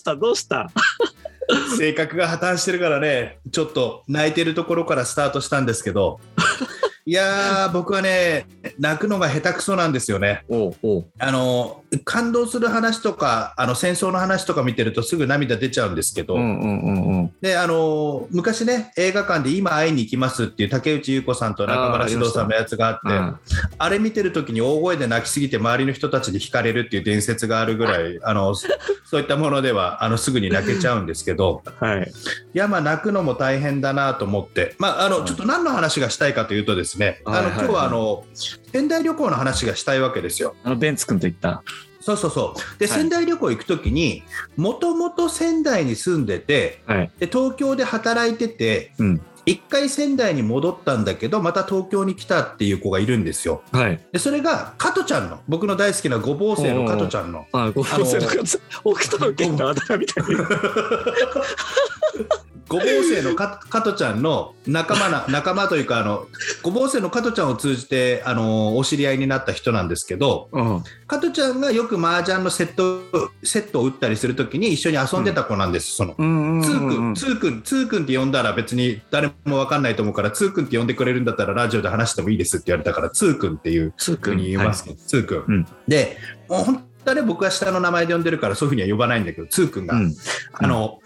したどうした？性格が破綻してるからねちょっと泣いてるところからスタートしたんですけど。いやー僕はね泣くのが下手くそなんですよね。あの感動する話とかあの戦争の話とか見てるとすぐ涙出ちゃうんですけど、であの昔ね映画館で今会いに行きますっていう竹内優子さんと中村獅童さんのやつがあってあうん。れ見てる時に大声で泣きすぎて周りの人たちに惹かれるっていう伝説があるぐらいあのそそういったものではあのすぐに泣けちゃうんですけど。はい。いやまあ泣くのも大変だなと思って、まあ、あのちょっと何の話がしたいかというとですね、あのはいはいはい。今日はあの仙台旅行の話がしたいわけですよ。あのベンツ君と言った。そうそうそう。で、はい。仙台旅行行く時にもともと仙台に住んでてはい。で東京で働いててうん。一回仙台に戻ったんだけどまた東京に来たっていう子がいるんですよ。はい。でそれが加トちゃんの。僕の大好きなごぼう生の加トちゃんの。あごあのの方北斗の剣のあだ名みたいな ごぼう生のか加トちゃんの仲間な 仲間というかあのごぼう生の加トちゃんを通じてあのお知り合いになった人なんですけどうん。加トちゃんがよく麻雀のセットセットを打ったりするときに一緒に遊んでた子なんです、その。うんうんつーくうん。ん、つーくん、つーくんって呼んだら別に誰もわかんないと思うから、つーくんって呼んでくれるんだったらラジオで話してもいいですって言われたから、つーくんっていうつーふうに言いますけど、つーくん。うん。で、もう本当はね、僕は下の名前で呼んでるからそういうふうには呼ばないんだけど、つーくんが、うん。あの、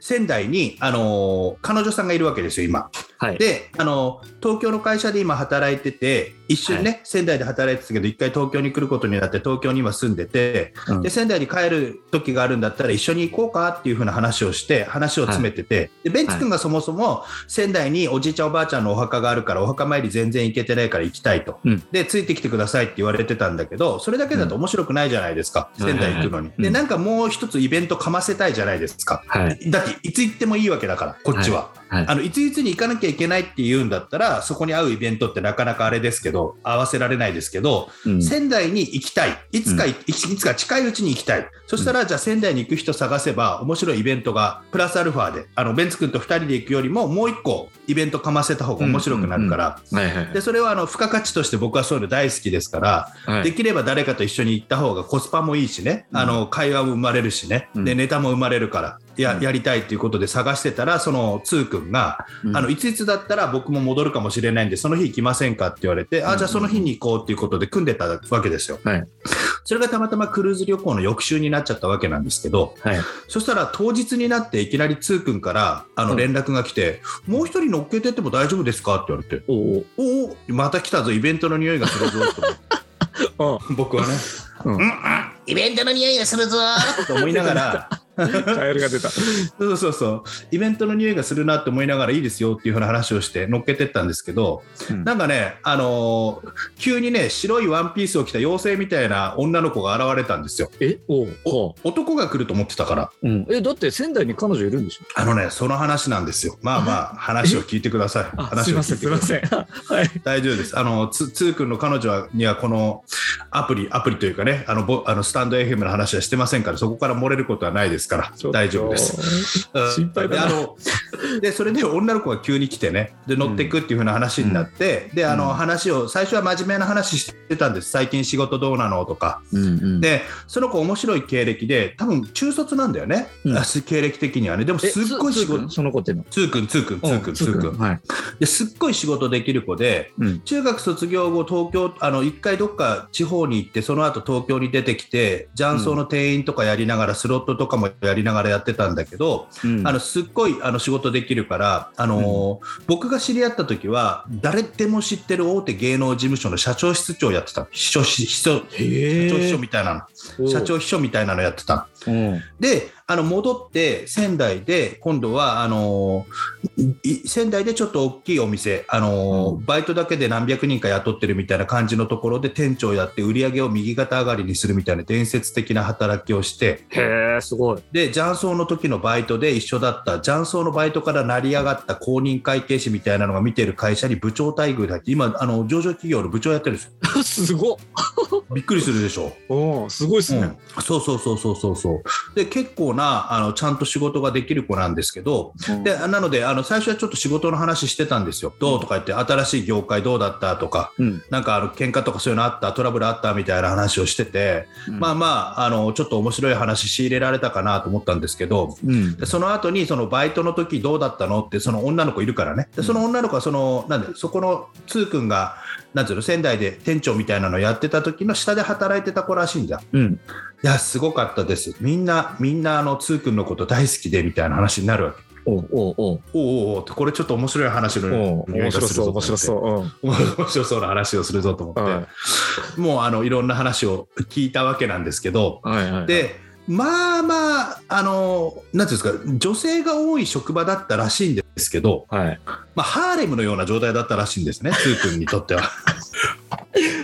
仙台に、あの、彼女さんがいるわけですよ、今。はい。で、あの、東京の会社で今働いてて、一瞬ね、仙台で働いてたけど、一回東京に来ることになって、東京に今住んでて、うん。で仙台に帰る時があるんだったら一緒に行こうかっていう風な話をして話を詰めてて、でベンツ君がそもそも仙台におじいちゃんおばあちゃんのお墓があるからお墓参り全然行けてないから行きたいと、うん。でついてきてくださいって言われてたんだけどそれだけだと面白くないじゃないですか、うん。仙台行くのに、でなんかもう一つイベントかませたいじゃないですか。はい。だっていつ行ってもいいわけだからこっちは、はいあのいついつに行かなきゃいけないって言うんだったらそこに合うイベントってなかなかあれですけど合わせられないですけど、うん。仙台に行きたい。いつか、いいつか近いうちに行きたい。そしたらじゃあ仙台に行く人探せば面白いイベントがプラスアルファであのベンツ君と2人で行くよりももう1個イベントかませた方が面白くなるから、でそれはあの付加価値として僕はそういうの大好きですから、はい。できれば誰かと一緒に行った方がコスパもいいしね、あの会話も生まれるしね、うん。でネタも生まれるからや,、うん。やりたいということで探してたらそのつーくんが、うん。あのいついつだったら僕も戻るかもしれないんでその日行きませんかって言われて、あじゃあその日に行こうっていうことで組んでたわけですよ。はい。それがたまたまクルーズ旅行の翌週になっちゃったわけなんですけどはい。そしたら当日になっていきなりつーくんからあのうん。連絡が来て、もう一人乗っけてっても大丈夫ですか？って言われて。おおまた来たぞイベントの匂いがするぞと。思って僕はね、うんイベントの匂いがするぞと思いながら カエルが出た。そうそうそう。イベントの匂いがするなって思いながらいいですよっていうふうな話をして乗っけてったんですけど、うん。なんかね、あのー急にね白いワンピースを着た妖精みたいな女の子が現れたんですよ。え？おう。お男が来ると思ってたから。うん。えだって仙台に彼女いるんでしょ？あのねその話なんですよ。まあまあ話を聞いてください。話を聞いんすいてくださいません。はい。大丈夫です。あの、つ、つーくんの彼女はにはこのアプリ、アプリというかね、あの、ぼあのスタンド FM の話はしてませんから、そこから漏れることはないですから、大丈夫です。うん。心配だあの でそれで女の子が急に来てねで乗っていくっていう風な話になって、であの、うん。話を最初は真面目な話してたんです。最近仕事どうなのとか。うんうんでその子面白い経歴で多分中卒なんだよね、うん。あ経歴的にはね。でもえすっごい仕事その子っての？つーくんつーくんつーくんつーくん。はい。ですっごい仕事できる子でうん。中学卒業後東京あの一回どっか地方に行ってその後東京に出てきて雀荘の店員とかやりながら、スロットとかもやりながらやってたんだけど、うん。あのすっごいあの仕事できるから、あのー僕が知り合った時は誰でも知ってる大手芸能事務所の社長室長やってた秘書秘書社へ長秘書えみたいなの。社長秘書みたいなのやってたうん。であの戻って仙台で今度はあのい仙台でちょっと大きいお店あの、うんバイトだけで何百人か雇ってるみたいな感じのところで店長やって売り上げを右肩上がりにするみたいな伝説的な働きをしてへえ、すごい。で雀荘の時のバイトで一緒だった雀荘のバイトから成り上がった公認会計士みたいなのが見てる会社に部長待遇で入って今あの上場企業の部長やってるんですよ すごっ。びっくりするでしょ。うん、すごいっすね。うん、そうそうそうそうそうそう。で結構なあのちゃんと仕事ができる子なんですけどうん。でなのであの最初はちょっと仕事の話してたんですよ。どう？とか言って新しい業界どうだった？とかうん。なんかあの喧嘩とかそういうのあった？トラブルあった？みたいな話をしてて、まあまああのちょっと面白い話仕入れられたかなと思ったんですけどその後にそのバイトの時どうだったの？ってその女の子いるからね。でその女の子はそのなんでそこのつーくんがなんていうの仙台で店長みたいなのやってた時の下で働いてた子らしいんだ。うん。いやすごかったです。みんなみんなあのつーくんのこと大好きでみたいな話になるわけ。おうおうおう。おうおうおうってこれちょっと面白い話の面白そう、面白う。そう。面白そうな話をするぞと思って、うん。はい。もうあのいろんな話を聞いたわけなんですけど。はいはい。、でまあまああのなんていうんですか女性が多い職場だったらしいんですけど、はい。まあ、ハーレムのような状態だったらしいんですねつーくんにとっては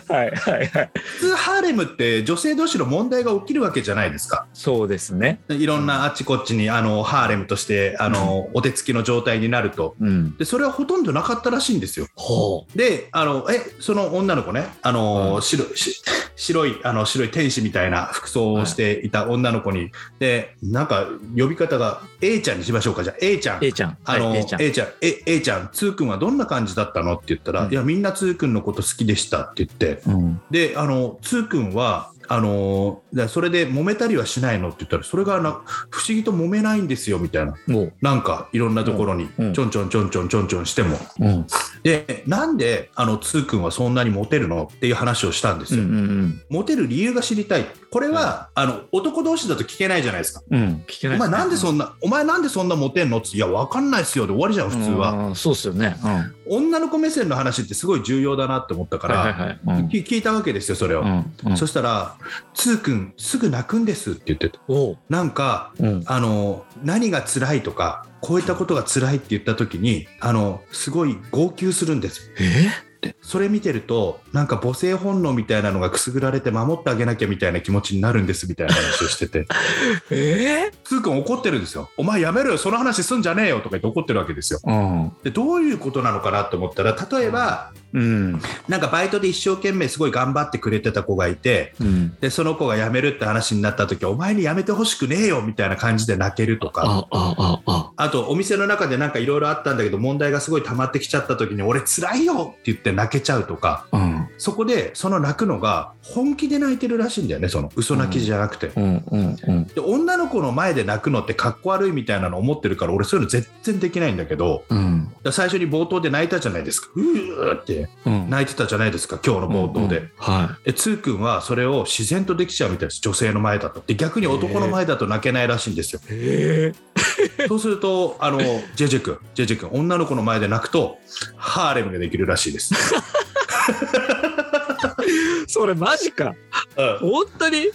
はいはいはい。普通ハレムって女性同士の問題が起きるわけじゃないですか。そうですね。いろんなあっちこっちにあのハーレムとしてあのお手つきの状態になると。うん。でそれはほとんどなかったらしいんですよ。ほであのえその女の子ねあの、うん。白し白いあの白い天使みたいな服装をしていた女の子に、でなんか呼び方が A ちゃんにしましょうか。じゃあ A ちゃん。う。A ちゃん。あの、はい、A ちゃん、A ちゃん、え A ちゃん、つーくんはどんな感じだったの？って言ったら、うん。いや、みんなつーくんのこと好きでしたって言って、うん。で、あの、つーくんは、あのだそれで揉めたりはしないのって言ったら、それがな不思議と揉めないんですよみたいな。なんかいろんなところにうんうんちょんちょんちょんちょんちょんちょんしても、うん。で、なんであのつーくんはそんなにモテるのっていう話をしたんですうんうよ。んモテる理由が知りたい。これは、あの男同士だと聞けないじゃないですか。うん。うん。聞けないお前なんでそんんな、お前なんでそんなモテんのって、いや、わかんないっすよで終わりじゃん、普通は。は。そうっすよね。うん。女の子目線の話ってすごい重要だなって思ったから、はいはいはい。うんき聞いたわけですよ、それを。うん。うんそしたら、つーくん、すぐ泣くんですって言ってた。なんか、うん。あの、何が辛いとか、こういったことが辛いって言った時に、あの、すごい号泣するんです。え？でそれ見てると、なんか母性本能みたいなのがくすぐられて守ってあげなきゃみたいな気持ちになるんですみたいな話をしてて、えつーくん怒ってるんですよ。お前やめろよ、その話すんじゃねえよとか言って怒ってるわけですよ。うん。で、どういうことなのかなって思ったら、例えば、うん。なんかバイトで一生懸命すごい頑張ってくれてた子がいて、うん。で、その子が辞めるって話になった時、お前に辞めてほしくねえよみたいな感じで泣けるとか、あ、あ、あ、あ。あとお店の中でなんかいろいろあったんだけど、問題がすごい溜まってきちゃった時に、俺辛いよって言って泣けちゃうとか、うん。そこでその泣くのが本気で泣いてるらしいんだよね、その嘘泣きじゃなくて。うん。うん。うん。で女の子の前で泣くのってかっこ悪いみたいなの思ってるから俺そういうの全然できないんだけど最初に冒頭で泣いたじゃないですかうーってうん。泣いてたじゃないですか今日の冒頭で、うん。はでつーくんはそれを自然とできちゃうみたいです。女性の前だと。で逆に男の前だと泣けないらしいんですよ。そうするとあのジェジェ君ジェジェ君女の子の前で泣くとハーレムができるらしいです、それマジか。本当に？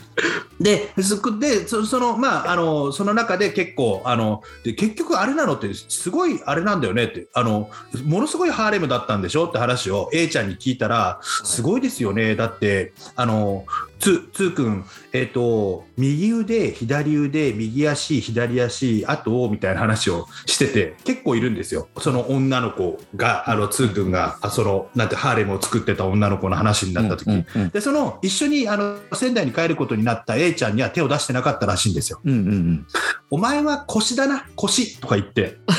でそこでそそのまああのその中で結構あので結局あれなのってすごいあれなんだよねってあのものすごいハーレムだったんでしょって話を A ちゃんに聞いたらすごいですよね。だってあのつつーくん、えっと右腕左腕右足左足あとみたいな話をしてて結構いるんですよ。その女の子があのつーくんがあそのなんてハーレムを作ってた女の子の話になった時、うんうんでその一緒にあの仙台に帰ることになった A ちゃんには手を出してなかったらしいんですよ。うんうんお前は腰だな腰とか言って。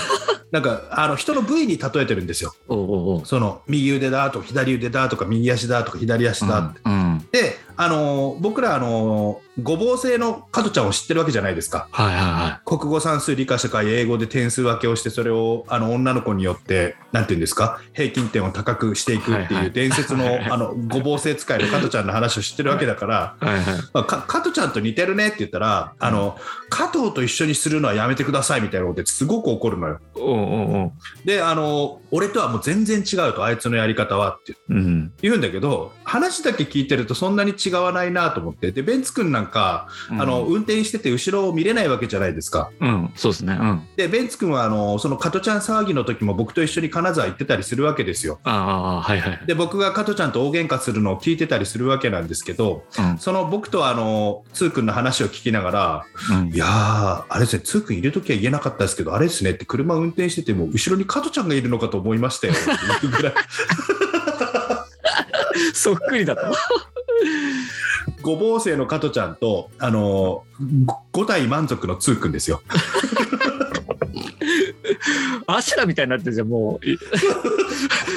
なんかあの人の部位に例えてるんですよ。おうおう。その右腕だとか左腕だとか右足だとか左足だって。うんうん。であの僕らあのごぼう製の加トちゃんを知ってるわけじゃないですか。はいはいは国語算数理科社会英語で点数分けをしてそれをあの女の子によってなんていうんですか？平均点を高くしていくってはいう伝説のはいはいあのごぼう製使いの加トちゃんの話を知ってるわけだから。い。はいはい。まあ、か加トちゃんと似てるねって言ったら、あの加藤と一緒にするのはやめてくださいみたいなことですごく怒るのようんうんであの俺とはもう全然違うとあいつのやり方はってう。ん言うんだけど話だけ聞いてるとそんなに違わないなと思ってでベンツ君なんか、うん。あの運転してて後ろを見れないわけじゃないですか。うん。そうですね。うん。でベンツ君はあのその加トちゃん騒ぎの時も僕と一緒に金沢行ってたりするわけですよ。ああはいはい。で僕が加トちゃんと大喧嘩するのを聞いてたりするわけなんですけどうん。その僕とあのつーくんの話を聞きながらうん。いやーあれですねつーくんいる時は言えなかったですけどあれですねって車運転してても後ろに加トちゃんがいるのかと思いましたよ。っていうぐらいそっくりだったごぼう生の加トちゃんとあの5体満足のつーくんですよ。アシュラみたいになってるじゃんもう。い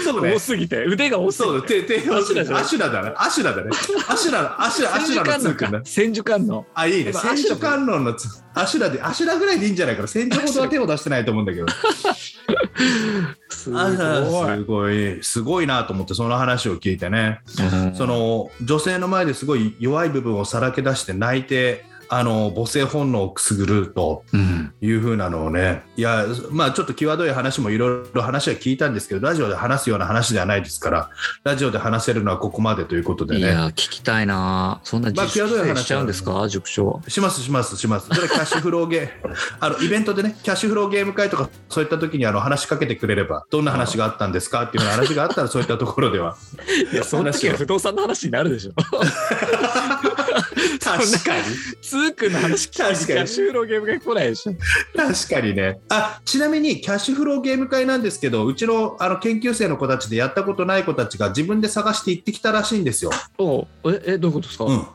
そうね多すぎて腕が多すぎてそうだ、て、て、アシュラだね。アシュラだね。アシュラ、アシュラ、アシュラの。千手観音あ、いいね。千手観音のつ、アシュラで、アシュラぐらいでいいんじゃないかな。千手ほどは手を出してないと思うんだけど。すごいあすごい、すごいなと思って、その話を聞いてね。その、女性の前ですごい弱い部分をさらけ出して泣いて、あの母性本能をくすぐるとうん。いう風なのをね、いや、まあちょっと際どい話もいろいろ話は聞いたんですけど、ラジオで話すような話ではないですから、ラジオで話せるのはここまでということでね。いや聞きたいな。そんなまあ実習際しちゃうんですか？塾長。しますしますします。それはキャッシュフローゲー あのイベントでね、キャッシュフローゲーム会とかそういった時にあの話しかけてくれれば、どんな話があったんですか？っていう話があったらそういったところでは。いやその時は不動産の話になるでしょ 確かに。つーくんの話聞いてキャッシュフローゲームが来ないでしょ。確かにね。あ、ちなみにキャッシュフローゲーム会なんですけど、うちのあの研究生の子たちでやったことない子たちが自分で探して行ってきたらしいんですよ。おええどういうことですか、うん。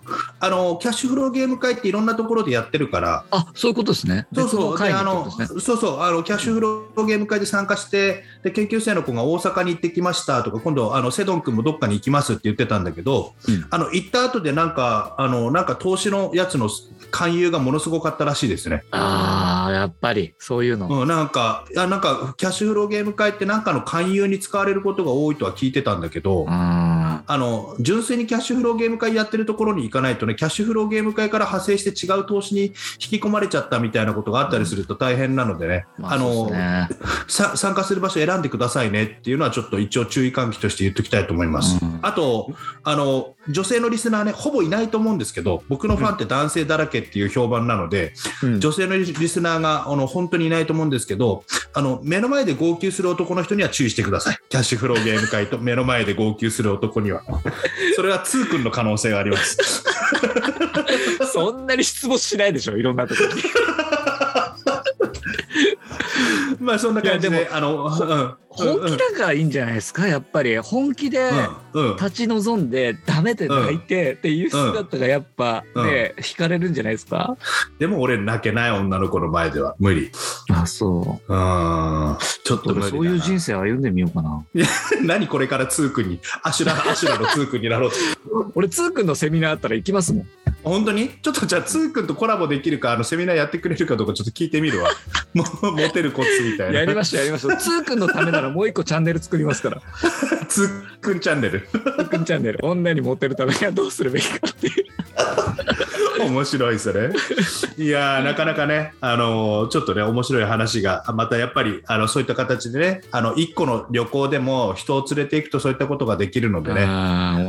あの、キャッシュフローゲーム会っていろんなところでやってるから、あそういうことですね。そうそう、あのってことですね。そうそう、あのキャッシュフローゲーム会で参加して、で研究生の子が大阪に行ってきましたとか、今度、あのセドン君もどっかに行きますって言ってたんだけど、うん。あの行った後でなんか、あのなんか投資のやつの勧誘がものすごかったらしいですね。ああやっぱりそういうの、うん、なんか、いやなんかキャッシュフローゲーム会って、なんかの勧誘に使われることが多いとは聞いてたんだけど、ああの純粋にキャッシュフローゲーム会やってるところに行かないとね、キャッシュフローゲーム会から派生して違う投資に引き込まれちゃったみたいなことがあったりすると大変なのでね、まあそうのね。さ参加する場所選んでくださいねっていうのはちょっと一応注意喚起として言っておきたいと思います。うん。あとあの女性のリスナーねほぼいないと思うんですけど僕のファンって男性だらけっていう評判なので、うん。女性のリスナーがあの本当にいないと思うんですけどあの目の前で号泣する男の人には注意してください。キャッシュフローゲーム会と目の前で号泣する男には。それはツー君の可能性があります。そんなに失望しないでしょいろんなところに まあそんな感じで。あの、うん本気だからいいんじゃないですかやっぱり。本気でうんうん。立ち望んでダメで泣いてっていう姿がやっぱね惹かれるんじゃないですか？でも俺泣けない女の子の前では無理。あそう。うん。ちょっと無理だな。そういう人生歩んでみようかな。何これからツー君にアシュラアシュラのツー君になろう。と 俺つーくんのセミナーあったら行きますもん。本当に？ちょっとじゃあツー君とコラボできるかあのセミナーやってくれるかどうかちょっと聞いてみるわ。モテるコツみたいな。やりましょうやりましょうつーくんのためならもう一個チャンネル作りますから。ツー君チャンネル。つーくんチャンネル。女にモテるためにはどうするべきかっていう。面白いそれ。いやーなかなかねあのーちょっとね面白い話がまたやっぱりあのそういった形でねあの一個の旅行でも人を連れていくとそういったことができるのでね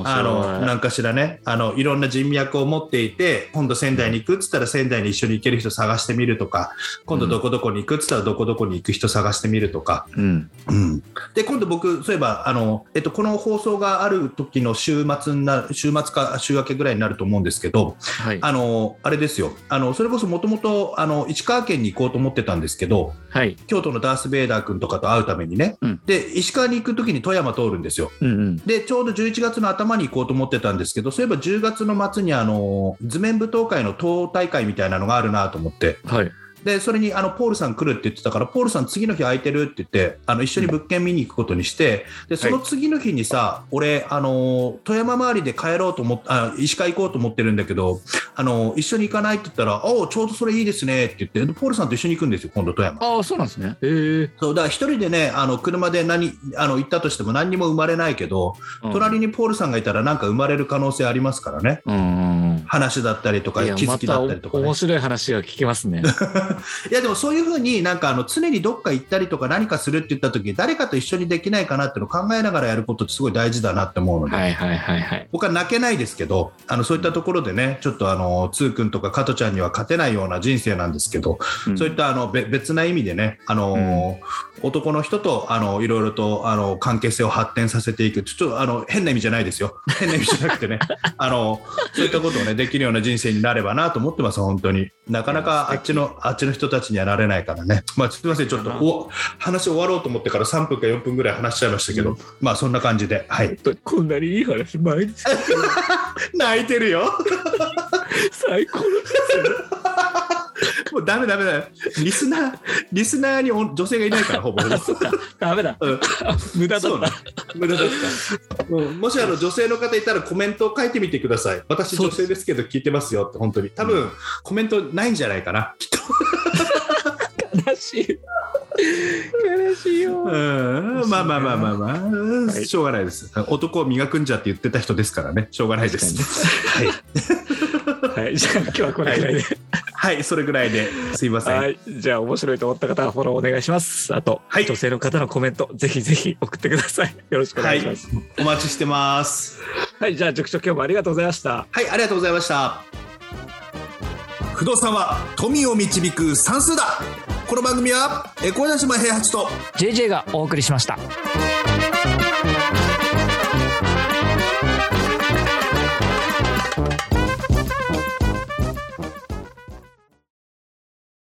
あのなんかしらね。あのいろんな人脈を持っていて今度仙台に行くっつったら仙台に一緒に行ける人探してみるとか今度どこどこに行くっつったらどこどこに行く人探してみるとか、うん。うん、で今度僕そういえばあの、えっと、この放送がある時の週末にな週末か週明けぐらいになると思うんですけどはい。あのあれですよ。あのそれこそもともと石川県に行こうと思ってたんですけどはい。京都のダース・ベイダー君とかと会うためにね、うん。で石川に行く時に富山通るんですよ。うんうん。でちょうど11月の頭に行こうと思ってたんですけどそういえば10月の末にあの図面舞踏会の党大会みたいなのがあるなと思って。はい。でそれにあのポールさん来るって言ってたからポールさん次の日空いてるって言ってあの一緒に物件見に行くことにしてでその次の日にさ、俺あの富山周りで帰ろうと思っあ石川行こうと思ってるんだけどあの一緒に行かないって言ったら、おちょうどそれいいですねって言って、ポールさんと一緒に行くんですよ、今度、富山。ああ、そうなんですね。へえ。そうだから一人でね、あの車で何あの行ったとしても何にも生まれないけど、隣にポールさんがいたら、なんか生まれる可能性ありますからね、うんうんうん。話だったりとか、気づきだったりとか、ねまた面。白い話が聞けますね。いやでもそういうふうになんかあの常にどっか行ったりとか何かするって言った時誰かと一緒にできないかなっていうのを考えながらやることってすごい大事だなって思うので、はいはいはいはい。僕は泣けないですけどあのそういったところでねちょっとあのつーくんとか加トちゃんには勝てないような人生なんですけど、うん。そういったあのべ別な意味でねあの、男の人とあのいろいろとあの関係性を発展させていくちょっとあの変な意味じゃないですよ。変な意味じゃなくてね あのそういったことをねできるような人生になればなと思ってます本当に。なかなかあっちのあっちの人たちにはなれないからねまあすみませんちょっとお話終わろうと思ってから3分か4分ぐらい話しちゃいましたけど、まあそんな感じではいこんなにいい話毎日 泣いてるよ最高ですよ。もうダメダメだよ。リスナー、リスナーにお女性がいないから、ほぼ。ダメだ。うん無駄だそうなのった。無駄だった。うんもしあの女性の方いたらコメントを書いてみてください。私女性ですけど聞いてますよって本当に。多分、コメントないんじゃないかな。きっと。悲しい。悲しいよ。うん。まあまあまあまあまあ、はいしょうがないです。男を磨くんじゃって言ってた人ですからね。しょうがないです。はい。はい、じゃあ今日はこれぐらいで。はい、それぐらいで。すいません。はい、じゃあ面白いと思った方はフォローお願いします。あと、はい女性の方のコメント、ぜひぜひ送ってください。よろしくお願いします。お待ちしてます。はい、じゃあ塾長今日もありがとうございました。はい、ありがとうございました。不動産は富を導く算数だこの番組は、えー小林島平八と JJ がお送りしました。